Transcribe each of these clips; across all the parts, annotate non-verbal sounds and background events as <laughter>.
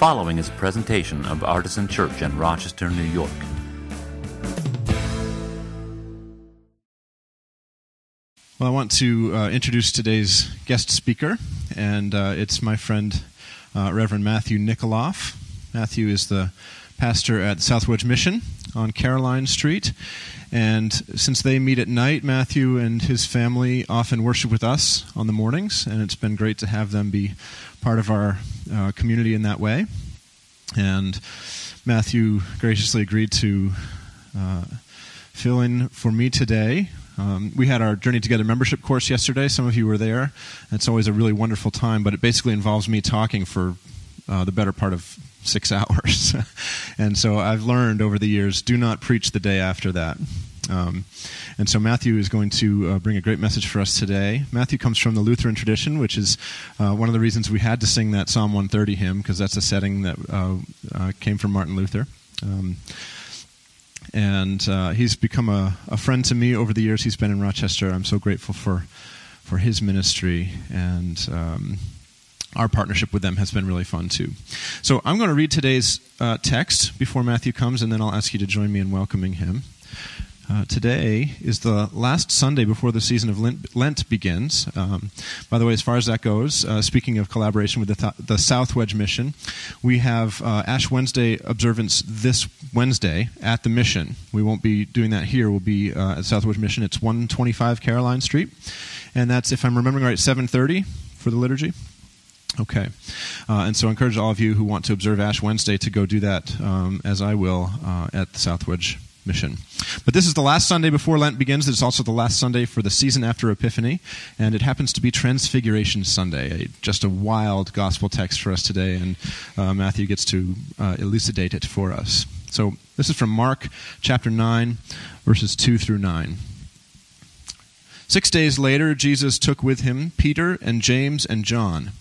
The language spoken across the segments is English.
following is a presentation of Artisan Church in Rochester, New York. Well, I want to uh, introduce today's guest speaker, and uh, it's my friend uh, Reverend Matthew Nikoloff. Matthew is the pastor at Southwedge Mission on Caroline Street, and since they meet at night, Matthew and his family often worship with us on the mornings, and it's been great to have them be part of our uh, community in that way. And Matthew graciously agreed to uh, fill in for me today um, we had our Journey Together membership course yesterday. Some of you were there. It's always a really wonderful time, but it basically involves me talking for uh, the better part of six <laughs> hours. and so I've learned over the years do not preach the day after that. Um, and so Matthew is going to uh, bring a great message for us today. Matthew comes from the Lutheran tradition, which is uh, one of the reasons we had to sing that Psalm 130 hymn, because that's a setting that uh, uh, came from Martin Luther. Um, and uh, he's become a, a, friend to me over the years he's been in Rochester. I'm so grateful for for his ministry and. Um, our partnership with them has been really fun too. So I'm going to read today's uh, text before Matthew comes, and then I'll ask you to join me in welcoming him. Uh, today is the last Sunday before the season of Lent, Lent begins. Um, by the way, as far as that goes, uh, speaking of collaboration with the, th- the Southwedge Mission, we have uh, Ash Wednesday observance this Wednesday at the mission. We won't be doing that here. We'll be uh, at Southwedge Mission. It's 125 Caroline Street, and that's, if I'm remembering right, 7:30 for the liturgy. Okay. Uh, and so I encourage all of you who want to observe Ash Wednesday to go do that, um, as I will, uh, at the Southwedge mission. But this is the last Sunday before Lent begins. It's also the last Sunday for the season after Epiphany, and it happens to be Transfiguration Sunday. Just a wild gospel text for us today, and uh, Matthew gets to uh, elucidate it for us. So this is from Mark chapter 9, verses 2 through 9. Six days later, Jesus took with him Peter and James and John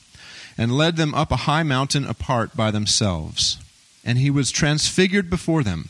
and led them up a high mountain apart by themselves. And he was transfigured before them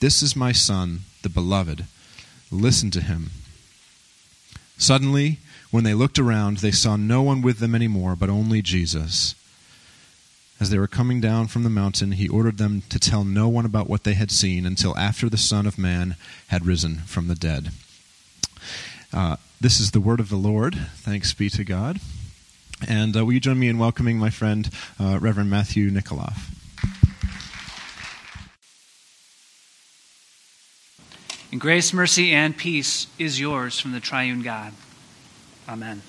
this is my Son, the Beloved. Listen to him. Suddenly, when they looked around, they saw no one with them anymore, but only Jesus. As they were coming down from the mountain, he ordered them to tell no one about what they had seen until after the Son of Man had risen from the dead. Uh, this is the word of the Lord. Thanks be to God. And uh, will you join me in welcoming my friend, uh, Reverend Matthew Nikoloff? And grace, mercy, and peace is yours from the triune God. Amen.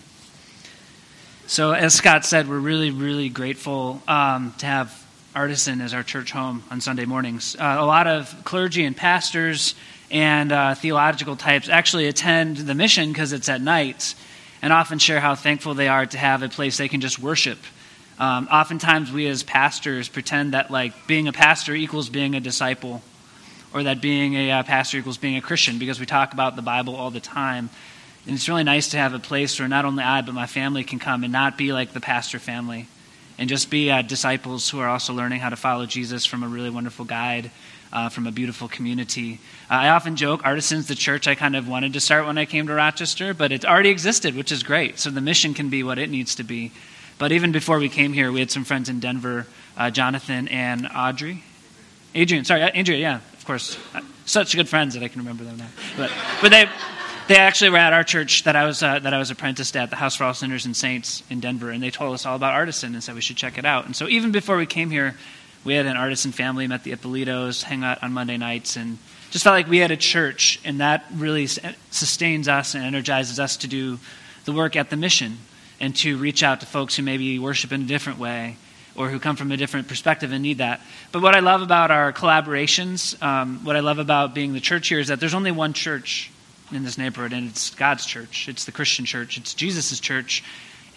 So, as Scott said, we're really, really grateful um, to have Artisan as our church home on Sunday mornings. Uh, a lot of clergy and pastors and uh, theological types actually attend the mission because it's at night and often share how thankful they are to have a place they can just worship. Um, oftentimes, we as pastors pretend that like being a pastor equals being a disciple or that being a uh, pastor equals being a Christian because we talk about the Bible all the time. And it's really nice to have a place where not only I, but my family can come and not be like the pastor family and just be uh, disciples who are also learning how to follow Jesus from a really wonderful guide. Uh, from a beautiful community. Uh, I often joke, Artisans, the church I kind of wanted to start when I came to Rochester, but it already existed, which is great. So the mission can be what it needs to be. But even before we came here, we had some friends in Denver, uh, Jonathan and Audrey. Adrian, sorry, Andrea, yeah course, such good friends that I can remember them now. But, but they, they actually were at our church that I was uh, that I was apprenticed at, the House for All Sinners and Saints in Denver, and they told us all about Artisan and said we should check it out. And so even before we came here, we had an Artisan family, met the Ippolitos, hang out on Monday nights, and just felt like we had a church, and that really sustains us and energizes us to do the work at the mission and to reach out to folks who maybe worship in a different way or who come from a different perspective and need that. But what I love about our collaborations, um, what I love about being the church here is that there's only one church in this neighborhood, and it's God's church. It's the Christian church. It's Jesus' church.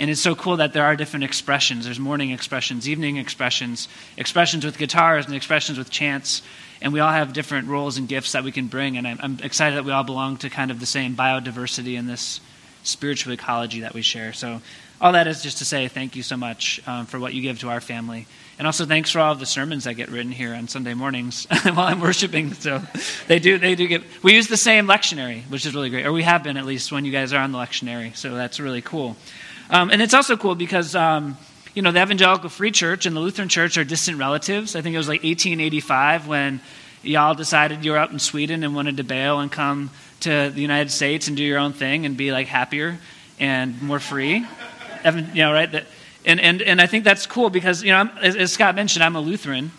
And it's so cool that there are different expressions. There's morning expressions, evening expressions, expressions with guitars, and expressions with chants. And we all have different roles and gifts that we can bring. And I'm, I'm excited that we all belong to kind of the same biodiversity in this spiritual ecology that we share. So, all that is just to say thank you so much um, for what you give to our family. And also thanks for all of the sermons that get written here on Sunday mornings <laughs> while I'm worshiping. So they do they do get we use the same lectionary, which is really great. Or we have been at least when you guys are on the lectionary. So that's really cool. Um, and it's also cool because, um, you know, the Evangelical Free Church and the Lutheran Church are distant relatives. I think it was like 1885 when y'all decided you were out in Sweden and wanted to bail and come to the United States and do your own thing and be like happier and more free. You know, right? And, and, and I think that's cool because, you know, as, as Scott mentioned, I'm a Lutheran.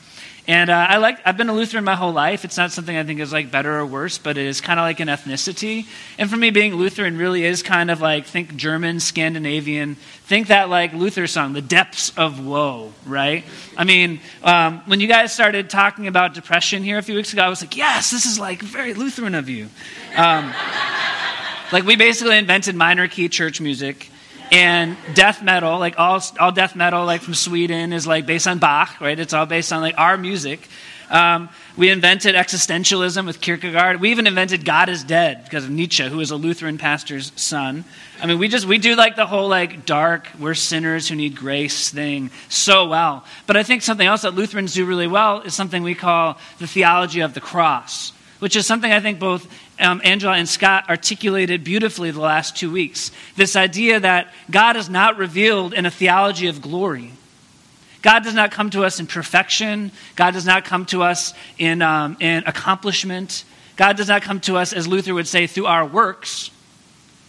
And uh, I like, I've been a Lutheran my whole life. It's not something I think is like better or worse, but it is kind of like an ethnicity. And for me, being Lutheran really is kind of like think German, Scandinavian. Think that like Luther song, "The Depths of Woe," right? I mean, um, when you guys started talking about depression here a few weeks ago, I was like, yes, this is like very Lutheran of you. Um, <laughs> like we basically invented minor key church music and death metal, like all, all death metal, like from Sweden, is like based on Bach, right? It's all based on like our music. Um, we invented existentialism with Kierkegaard. We even invented God is dead because of Nietzsche, who was a Lutheran pastor's son. I mean, we just we do like the whole like dark, we're sinners who need grace thing so well. But I think something else that Lutherans do really well is something we call the theology of the cross, which is something I think both um, Angela and Scott articulated beautifully the last two weeks. This idea that God is not revealed in a theology of glory. God does not come to us in perfection. God does not come to us in, um, in accomplishment. God does not come to us, as Luther would say, through our works,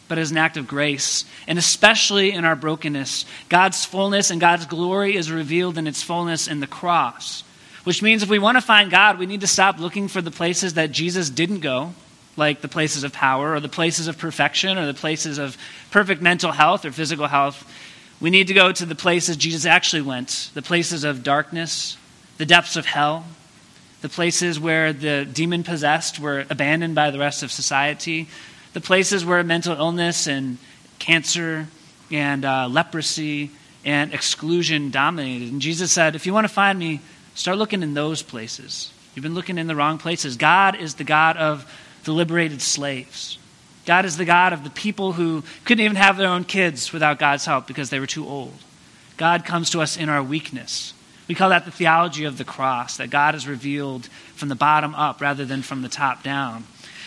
but as an act of grace. And especially in our brokenness, God's fullness and God's glory is revealed in its fullness in the cross. Which means if we want to find God, we need to stop looking for the places that Jesus didn't go like the places of power or the places of perfection or the places of perfect mental health or physical health. We need to go to the places Jesus actually went the places of darkness, the depths of hell, the places where the demon possessed were abandoned by the rest of society, the places where mental illness and cancer and uh, leprosy and exclusion dominated. And Jesus said, If you want to find me, start looking in those places. You've been looking in the wrong places. God is the God of the liberated slaves. God is the God of the people who couldn't even have their own kids without God's help because they were too old. God comes to us in our weakness. We call that the theology of the cross, that God is revealed from the bottom up rather than from the top down.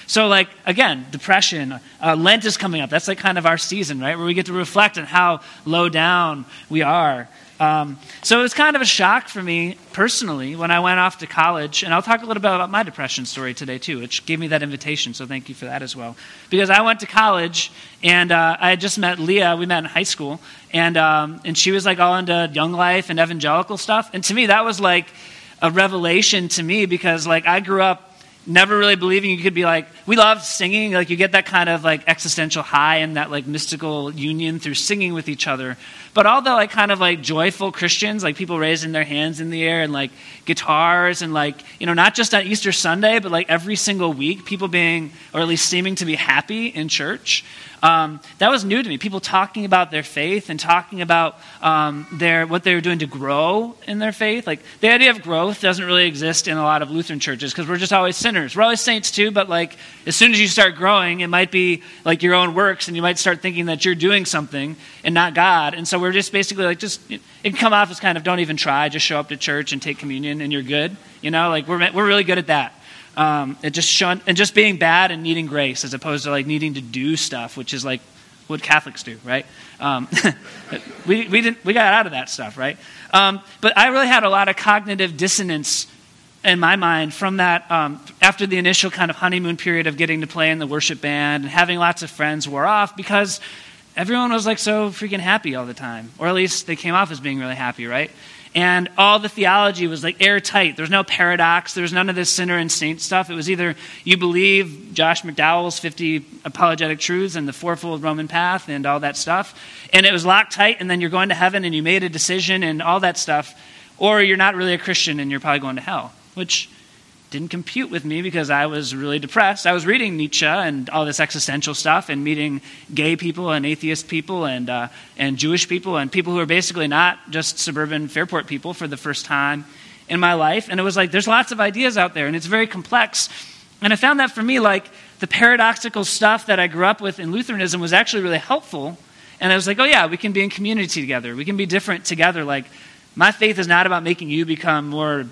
So, like, again, depression, uh, Lent is coming up. That's like kind of our season, right? Where we get to reflect on how low down we are. Um, so it was kind of a shock for me personally when I went off to college. And I'll talk a little bit about my depression story today, too, which gave me that invitation. So thank you for that as well. Because I went to college and uh, I had just met Leah. We met in high school. And, um, and she was like all into young life and evangelical stuff. And to me, that was like a revelation to me because like I grew up never really believing you could be like we love singing. Like you get that kind of like existential high and that like mystical union through singing with each other. But all the like kind of like joyful christians like people raising their hands in the air and like guitars and like you know not just on easter sunday but like every single week people being or at least seeming to be happy in church um, that was new to me. People talking about their faith and talking about um, their, what they were doing to grow in their faith. Like the idea of growth doesn't really exist in a lot of Lutheran churches because we're just always sinners. We're always saints too, but like as soon as you start growing, it might be like your own works, and you might start thinking that you're doing something and not God. And so we're just basically like just it can come off as kind of don't even try, just show up to church and take communion, and you're good. You know, like we're we're really good at that. Um, and just shun, and just being bad and needing grace as opposed to like needing to do stuff, which is like what Catholics do, right? Um, <laughs> we, we, didn't, we got out of that stuff, right? Um, but I really had a lot of cognitive dissonance in my mind from that um, after the initial kind of honeymoon period of getting to play in the worship band and having lots of friends wore off because everyone was like so freaking happy all the time or at least they came off as being really happy right and all the theology was like airtight. There's no paradox. There's none of this sinner and saint stuff. It was either you believe Josh McDowell's 50 apologetic truths and the fourfold Roman path and all that stuff, and it was locked tight, and then you're going to heaven and you made a decision and all that stuff, or you're not really a Christian and you're probably going to hell, which didn't compute with me because I was really depressed. I was reading Nietzsche and all this existential stuff and meeting gay people and atheist people and, uh, and Jewish people and people who are basically not just suburban Fairport people for the first time in my life. And it was like, there's lots of ideas out there and it's very complex. And I found that for me, like, the paradoxical stuff that I grew up with in Lutheranism was actually really helpful. And I was like, oh, yeah, we can be in community together. We can be different together. Like, my faith is not about making you become more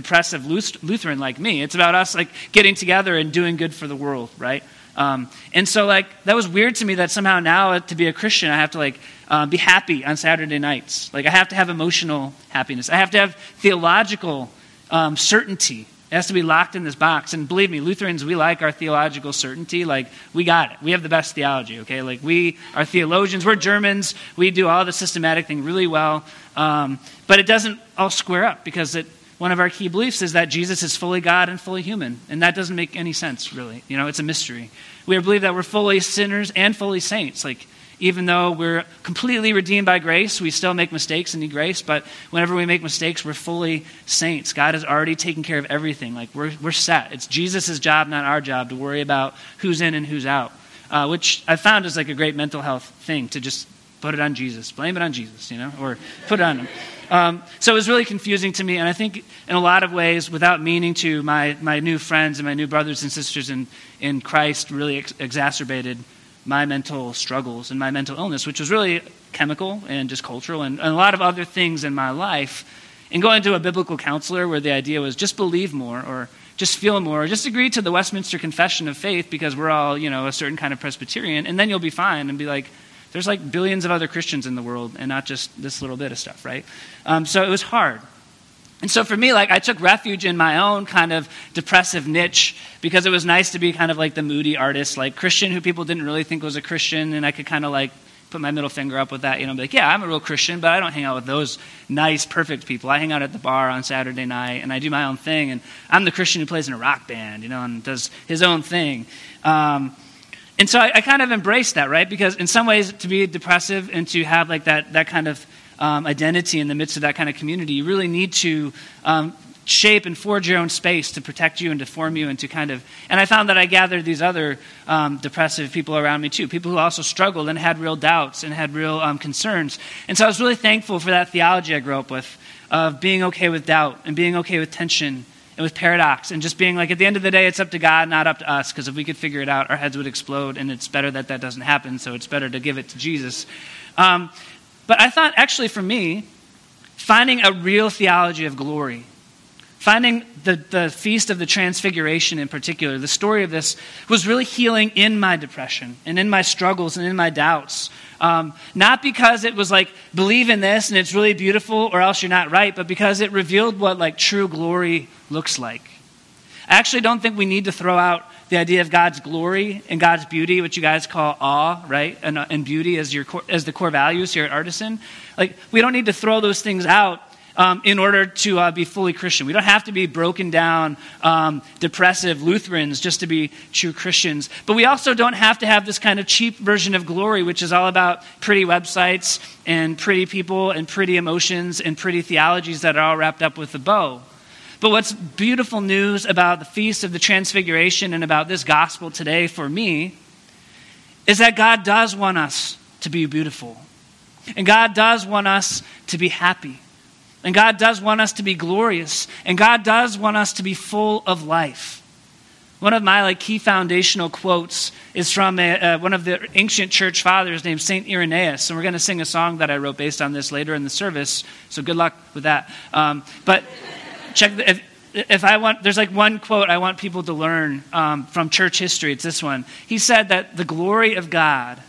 depressive Lutheran like me. It's about us like getting together and doing good for the world, right? Um, and so like that was weird to me that somehow now to be a Christian I have to like uh, be happy on Saturday nights. Like I have to have emotional happiness. I have to have theological um, certainty. It has to be locked in this box. And believe me, Lutherans, we like our theological certainty. Like, we got it. We have the best theology, okay? Like, we are theologians. We're Germans. We do all the systematic thing really well. Um, but it doesn't all square up because it one of our key beliefs is that Jesus is fully God and fully human. And that doesn't make any sense, really. You know, it's a mystery. We believe that we're fully sinners and fully saints. Like, even though we're completely redeemed by grace, we still make mistakes and need grace. But whenever we make mistakes, we're fully saints. God has already taken care of everything. Like, we're, we're set. It's Jesus' job, not our job, to worry about who's in and who's out. Uh, which I found is like a great mental health thing to just put it on Jesus, blame it on Jesus, you know, or put it on him. Um, so it was really confusing to me, and I think in a lot of ways, without meaning to, my, my new friends and my new brothers and sisters in, in Christ really ex- exacerbated my mental struggles and my mental illness, which was really chemical and just cultural and, and a lot of other things in my life. And going to a biblical counselor where the idea was just believe more or just feel more, or just agree to the Westminster Confession of Faith because we're all, you know, a certain kind of Presbyterian, and then you'll be fine and be like, there's like billions of other Christians in the world and not just this little bit of stuff, right? Um, so it was hard. And so for me, like, I took refuge in my own kind of depressive niche because it was nice to be kind of like the moody artist, like Christian who people didn't really think was a Christian, and I could kind of like put my middle finger up with that, you know, be like, yeah, I'm a real Christian, but I don't hang out with those nice, perfect people. I hang out at the bar on Saturday night, and I do my own thing, and I'm the Christian who plays in a rock band, you know, and does his own thing. Um, and so I, I, kind of embraced that, right? Because in some ways, to be depressive and to have like that, that kind of um, identity in the midst of that kind of community, you really need to um, shape and forge your own space to protect you and to form you and to kind of. And I found that I gathered these other um, depressive people around me too, people who also struggled and had real doubts and had real um, concerns. And so I was really thankful for that theology I grew up with of being okay with doubt and being okay with tension and with paradox and just being like, at the end of the day, it's up to God, not up to us, because if we could figure it out, our heads would explode, and it's better that that doesn't happen, so it's better to give it to Jesus. Um, but I thought, actually, for me, finding a real theology of glory, finding the, the Feast of the Transfiguration in particular, the story of this was really healing in my depression and in my struggles and in my doubts. Um, not because it was like, believe in this and it's really beautiful or else you're not right, but because it revealed what like true glory looks like. I actually don't think we need to throw out the idea of God's glory and God's beauty, which you guys call awe, right? And, uh, and beauty as, your as the core values here at Artisan. Like, we don't need to throw those things out um, in order to uh, be fully Christian. We don't have to be broken down, um, depressive Lutherans just to be true Christians. But we also don't have to have this kind of cheap version of glory, which is all about pretty websites and pretty people and pretty emotions and pretty theologies that are all wrapped up with a bow. But what's beautiful news about the Feast of the Transfiguration and about this gospel today for me is that God does want us to be beautiful. And God does want us to be happy. And God does want us to be glorious. And God does want us to be full of life. One of my like key foundational quotes is from a, uh, one of the ancient church fathers named Saint Irenaeus, and we're going to sing a song that I wrote based on this later in the service. So good luck with that. Um, but check the, if, if I want, there's like one quote I want people to learn um, from church history. It's this one. He said that the glory of God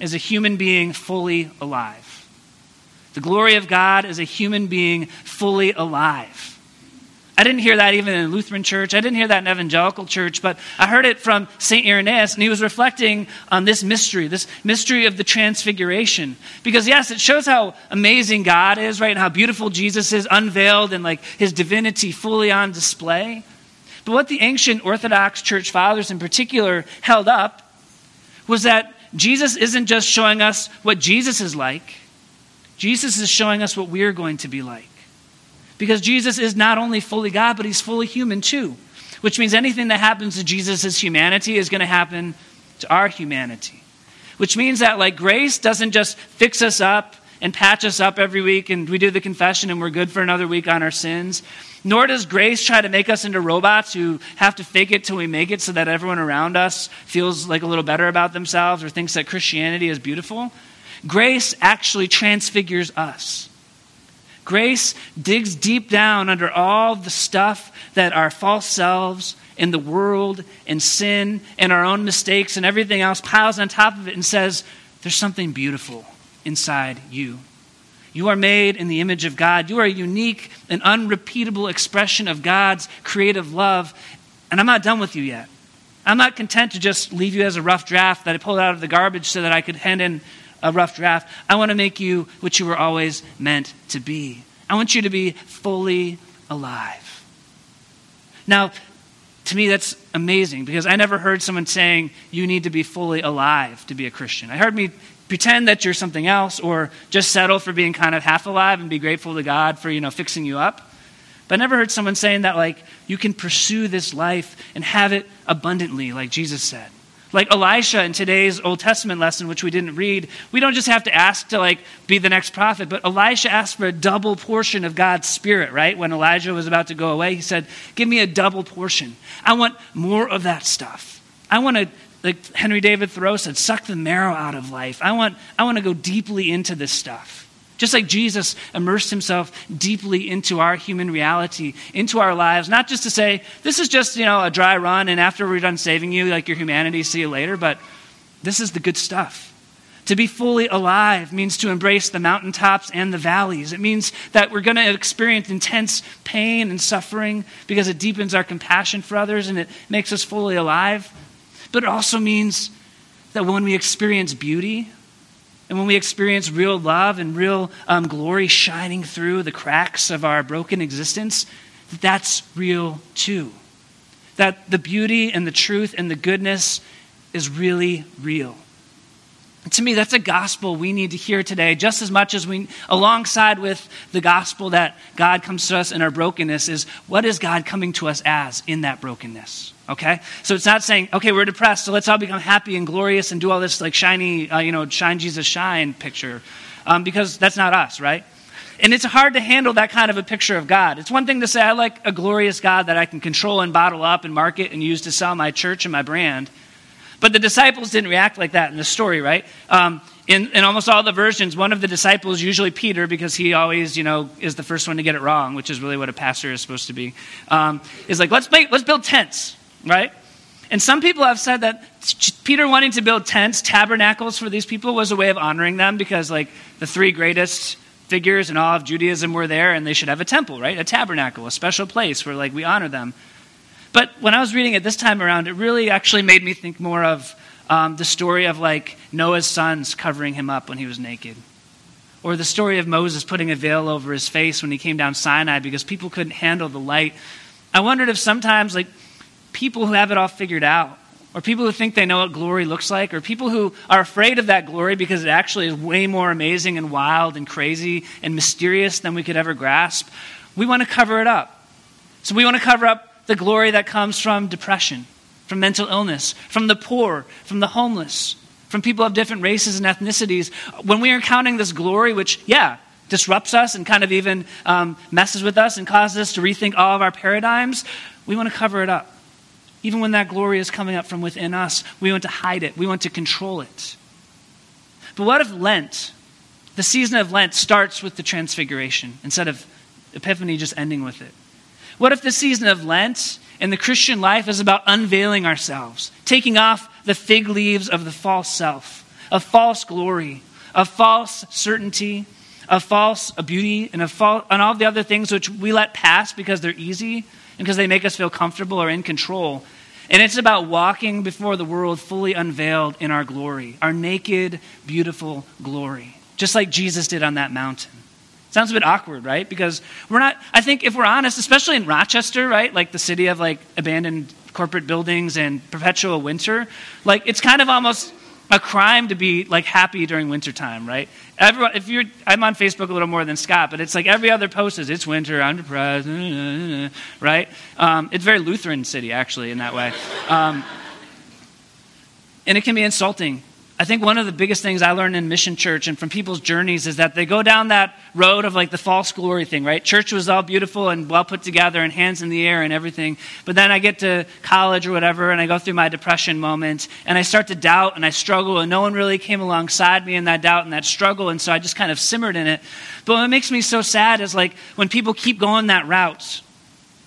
is a human being fully alive. The glory of God is a human being fully alive. I didn't hear that even in Lutheran church. I didn't hear that in evangelical church, but I heard it from St. Irenaeus, and he was reflecting on this mystery, this mystery of the transfiguration. Because, yes, it shows how amazing God is, right, and how beautiful Jesus is, unveiled and like his divinity fully on display. But what the ancient Orthodox church fathers in particular held up was that Jesus isn't just showing us what Jesus is like, Jesus is showing us what we're going to be like. Because Jesus is not only fully God, but he's fully human too. Which means anything that happens to Jesus' humanity is going to happen to our humanity. Which means that, like, grace doesn't just fix us up and patch us up every week and we do the confession and we're good for another week on our sins. Nor does grace try to make us into robots who have to fake it till we make it so that everyone around us feels like a little better about themselves or thinks that Christianity is beautiful. Grace actually transfigures us. Grace digs deep down under all the stuff that our false selves and the world and sin and our own mistakes and everything else piles on top of it and says, There's something beautiful inside you. You are made in the image of God. You are a unique and unrepeatable expression of God's creative love. And I'm not done with you yet. I'm not content to just leave you as a rough draft that I pulled out of the garbage so that I could hand in a rough draft. I want to make you what you were always meant to be. I want you to be fully alive. Now, to me, that's amazing because I never heard someone saying you need to be fully alive to be a Christian. I heard me pretend that you're something else or just settle for being kind of half alive and be grateful to God for, you know, fixing you up. But I never heard someone saying that, like, you can pursue this life and have it abundantly, like Jesus said. Like Elisha in today's Old Testament lesson, which we didn't read, we don't just have to ask to like be the next prophet, but Elisha asked for a double portion of God's Spirit, right? When Elijah was about to go away, he said, Give me a double portion. I want more of that stuff. I want to, like Henry David Thoreau said, suck the marrow out of life. I want, I want to go deeply into this stuff. Just like Jesus immersed himself deeply into our human reality, into our lives, not just to say, this is just, you know, a dry run, and after we're done saving you, like your humanity, see you later, but this is the good stuff. To be fully alive means to embrace the mountaintops and the valleys. It means that we're going to experience intense pain and suffering because it deepens our compassion for others and it makes us fully alive. But it also means that when we experience beauty, and when we experience real love and real um, glory shining through the cracks of our broken existence, that's real too. That the beauty and the truth and the goodness is really real. To me, that's a gospel we need to hear today, just as much as we, alongside with the gospel that God comes to us in our brokenness, is what is God coming to us as in that brokenness? Okay? So it's not saying, okay, we're depressed, so let's all become happy and glorious and do all this like shiny, uh, you know, shine Jesus shine picture. Um, because that's not us, right? And it's hard to handle that kind of a picture of God. It's one thing to say, I like a glorious God that I can control and bottle up and market and use to sell my church and my brand. But the disciples didn't react like that in the story, right? Um, in, in almost all the versions, one of the disciples, usually Peter, because he always, you know, is the first one to get it wrong, which is really what a pastor is supposed to be, um, is like, let's, make, let's build tents right? And some people have said that Peter wanting to build tents, tabernacles for these people was a way of honoring them because, like, the three greatest figures in all of Judaism were there and they should have a temple, right? A tabernacle, a special place where, like, we honor them. But when I was reading it this time around, it really actually made me think more of um, the story of, like, Noah's sons covering him up when he was naked. Or the story of Moses putting a veil over his face when he came down Sinai because people couldn't handle the light. I wondered if sometimes, like, people who have it all figured out, or people who think they know what glory looks like, or people who are afraid of that glory because it actually is way more amazing and wild and crazy and mysterious than we could ever grasp, we want to cover it up. So we want to cover up the glory that comes from depression, from mental illness, from the poor, from the homeless, from people of different races and ethnicities. When we are counting this glory, which, yeah, disrupts us and kind of even um, messes with us and causes us to rethink all of our paradigms, we want to cover it up. Even when that glory is coming up from within us, we want to hide it, we want to control it. But what if Lent, the season of Lent, starts with the transfiguration instead of Epiphany just ending with it? What if the season of Lent and the Christian life is about unveiling ourselves, taking off the fig leaves of the false self, of false glory, of false certainty, of false beauty, and, and all the other things which we let pass because they're easy and because they make us feel comfortable or in control. And it's about walking before the world fully unveiled in our glory, our naked, beautiful glory, just like Jesus did on that mountain. Sounds a bit awkward, right? Because we're not, I think if we're honest, especially in Rochester, right? Like the city of like abandoned corporate buildings and perpetual winter, like it's kind of almost a crime to be like happy during wintertime, right? Everyone, if you're, I'm on Facebook a little more than Scott, but it's like every other post is, it's winter, I'm depressed, <laughs> right? Um, it's very Lutheran city, actually, in that way. Um, and it can be insulting I think one of the biggest things I learned in mission church and from people's journeys is that they go down that road of like the false glory thing, right? Church was all beautiful and well put together and hands in the air and everything. But then I get to college or whatever and I go through my depression moment and I start to doubt and I struggle and no one really came alongside me in that doubt and that struggle. And so I just kind of simmered in it. But what makes me so sad is like when people keep going that route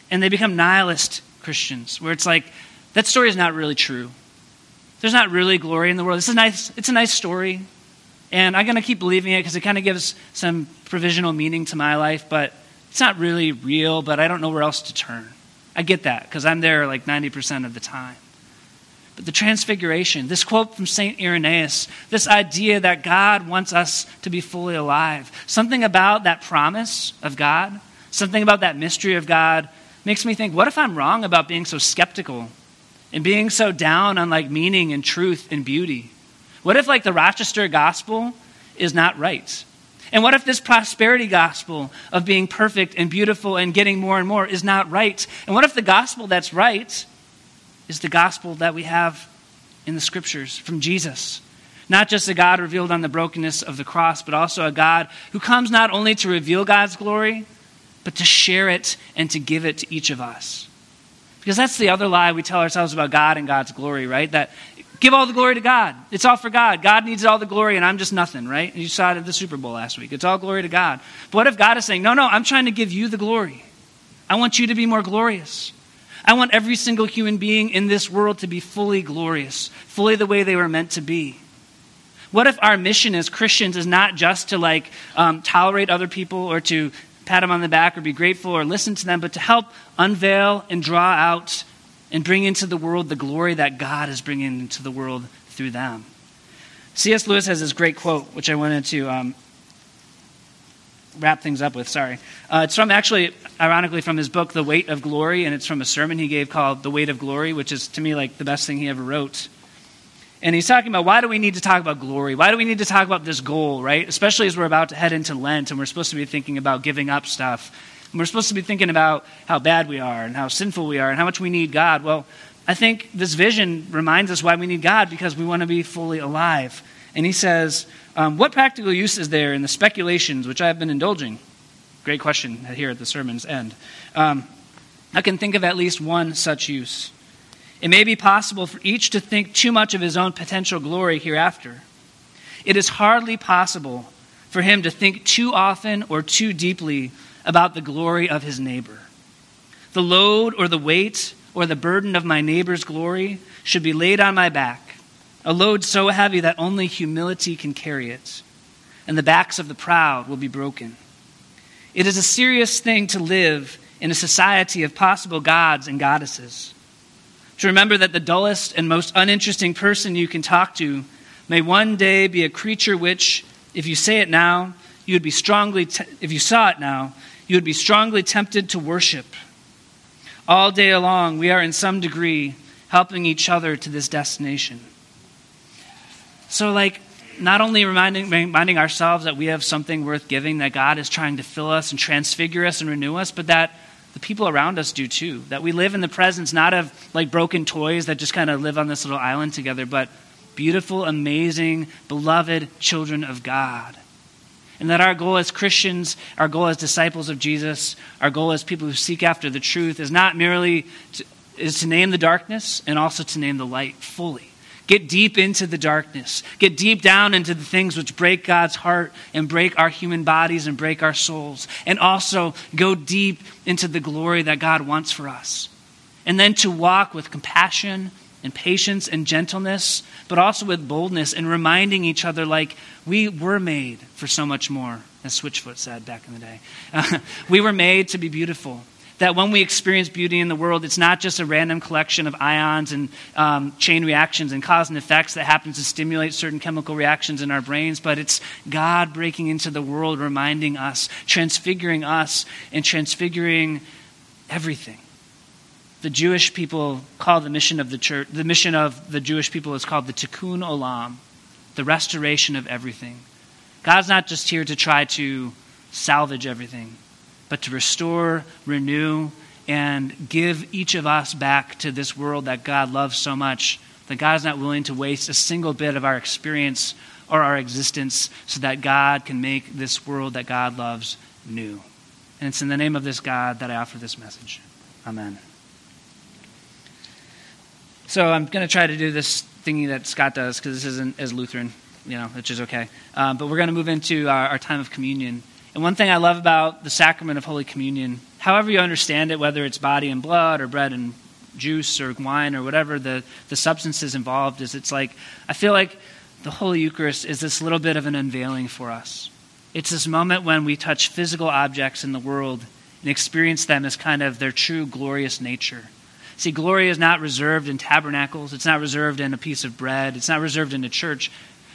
and they become nihilist Christians, where it's like, that story is not really true there's not really glory in the world. It's a nice, it's a nice story. And I'm going to keep believing it because it kind of gives some provisional meaning to my life, but it's not really real, but I don't know where else to turn. I get that because I'm there like 90% of the time. But the transfiguration, this quote from St. Irenaeus, this idea that God wants us to be fully alive, something about that promise of God, something about that mystery of God makes me think what if I'm wrong about being so skeptical and being so down on like meaning and truth and beauty? What if like the Rochester gospel is not right? And what if this prosperity gospel of being perfect and beautiful and getting more and more is not right? And what if the gospel that's right is the gospel that we have in the scriptures from Jesus? Not just a God revealed on the brokenness of the cross, but also a God who comes not only to reveal God's glory, but to share it and to give it to each of us. Because that's the other lie we tell ourselves about God and God's glory, right? That give all the glory to God. It's all for God. God needs all the glory, and I'm just nothing, right? You saw it at the Super Bowl last week. It's all glory to God. But what if God is saying, no, no, I'm trying to give you the glory? I want you to be more glorious. I want every single human being in this world to be fully glorious, fully the way they were meant to be. What if our mission as Christians is not just to like um, tolerate other people or to pat them on the back or be grateful or listen to them, but to help unveil and draw out and bring into the world the glory that God is bringing into the world through them. C.S. Lewis has this great quote, which I wanted to um, wrap things up with. Sorry. Uh, it's from actually, ironically, from his book, The Weight of Glory, and it's from a sermon he gave called The Weight of Glory, which is to me like the best thing he ever wrote. And he's talking about why do we need to talk about glory? Why do we need to talk about this goal, right? Especially as we're about to head into Lent and we're supposed to be thinking about giving up stuff. And we're supposed to be thinking about how bad we are and how sinful we are and how much we need God. Well, I think this vision reminds us why we need God because we want to be fully alive. And he says, um, What practical use is there in the speculations which I have been indulging? Great question here at the sermon's end. Um, I can think of at least one such use. It may be possible for each to think too much of his own potential glory hereafter. It is hardly possible for him to think too often or too deeply about the glory of his neighbor. The load or the weight or the burden of my neighbor's glory should be laid on my back, a load so heavy that only humility can carry it, and the backs of the proud will be broken. It is a serious thing to live in a society of possible gods and goddesses to remember that the dullest and most uninteresting person you can talk to may one day be a creature which, if you say it now, you would be strongly, te- if you saw it now, you would be strongly tempted to worship. All day long, we are in some degree helping each other to this destination. So, like, not only reminding, reminding ourselves that we have something worth giving, that God is trying to fill us and transfigure us and renew us, but that the people around us do too. That we live in the presence not of like broken toys that just kind of live on this little island together, but beautiful, amazing, beloved children of God. And that our goal as Christians, our goal as disciples of Jesus, our goal as people who seek after the truth is not merely to, is to name the darkness and also to name the light fully. Get deep into the darkness. Get deep down into the things which break God's heart and break our human bodies and break our souls. And also go deep into the glory that God wants for us. And then to walk with compassion and patience and gentleness, but also with boldness and reminding each other like we were made for so much more, as Switchfoot said back in the day. <laughs> we were made to be beautiful that when we experience beauty in the world, it's not just a random collection of ions and um, chain reactions and cause and effects that happens to stimulate certain chemical reactions in our brains, but it's God breaking into the world, reminding us, transfiguring us, and transfiguring everything. The Jewish people call the mission of the church, the mission of the Jewish people is called the Tikkun Olam, the restoration of everything. God's not just here to try to salvage everything, but to restore, renew, and give each of us back to this world that God loves so much that God is not willing to waste a single bit of our experience or our existence so that God can make this world that God loves new. And it's in the name of this God that I offer this message. Amen. So I'm going to try to do this thingy that Scott does because this isn't as Lutheran, you know, which is okay. Um, but we're going to move into our, our time of communion. And one thing I love about the sacrament of Holy Communion, however you understand it, whether it's body and blood or bread and juice or wine or whatever the, the substances involved, is it's like, I feel like the Holy Eucharist is this little bit of an unveiling for us. It's this moment when we touch physical objects in the world and experience them as kind of their true glorious nature. See, glory is not reserved in tabernacles, it's not reserved in a piece of bread, it's not reserved in a church.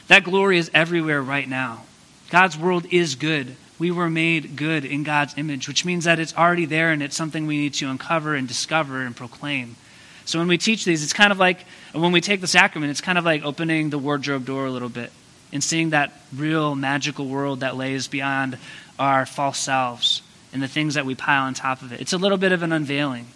That glory is everywhere right now. God's world is good. We were made good in God's image, which means that it's already there and it's something we need to uncover and discover and proclaim. So when we teach these, it's kind of like when we take the sacrament, it's kind of like opening the wardrobe door a little bit and seeing that real magical world that lays beyond our false selves and the things that we pile on top of it. It's a little bit of an unveiling.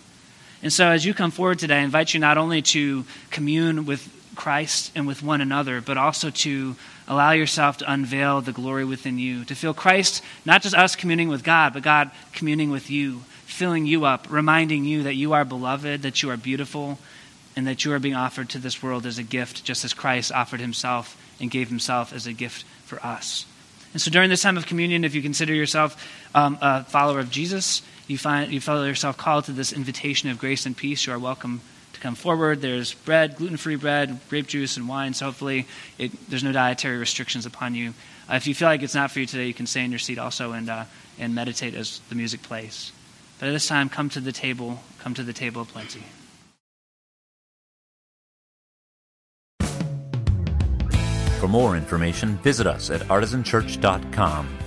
And so as you come forward today, I invite you not only to commune with Christ and with one another, but also to allow yourself to unveil the glory within you, to feel Christ, not just us communing with God, but God communing with you, filling you up, reminding you that you are beloved, that you are beautiful, and that you are being offered to this world as a gift, just as Christ offered himself and gave himself as a gift for us. And so during this time of communion, if you consider yourself um, a follower of Jesus, you find you feel yourself called to this invitation of grace and peace, you are welcome to come forward. There's bread, gluten-free bread, grape juice, and wine. So hopefully, it, there's no dietary restrictions upon you. Uh, if you feel like it's not for you today, you can stay in your seat also and uh, and meditate as the music plays. But at this time, come to the table. Come to the table of plenty. For more information, visit us at artisanchurch.com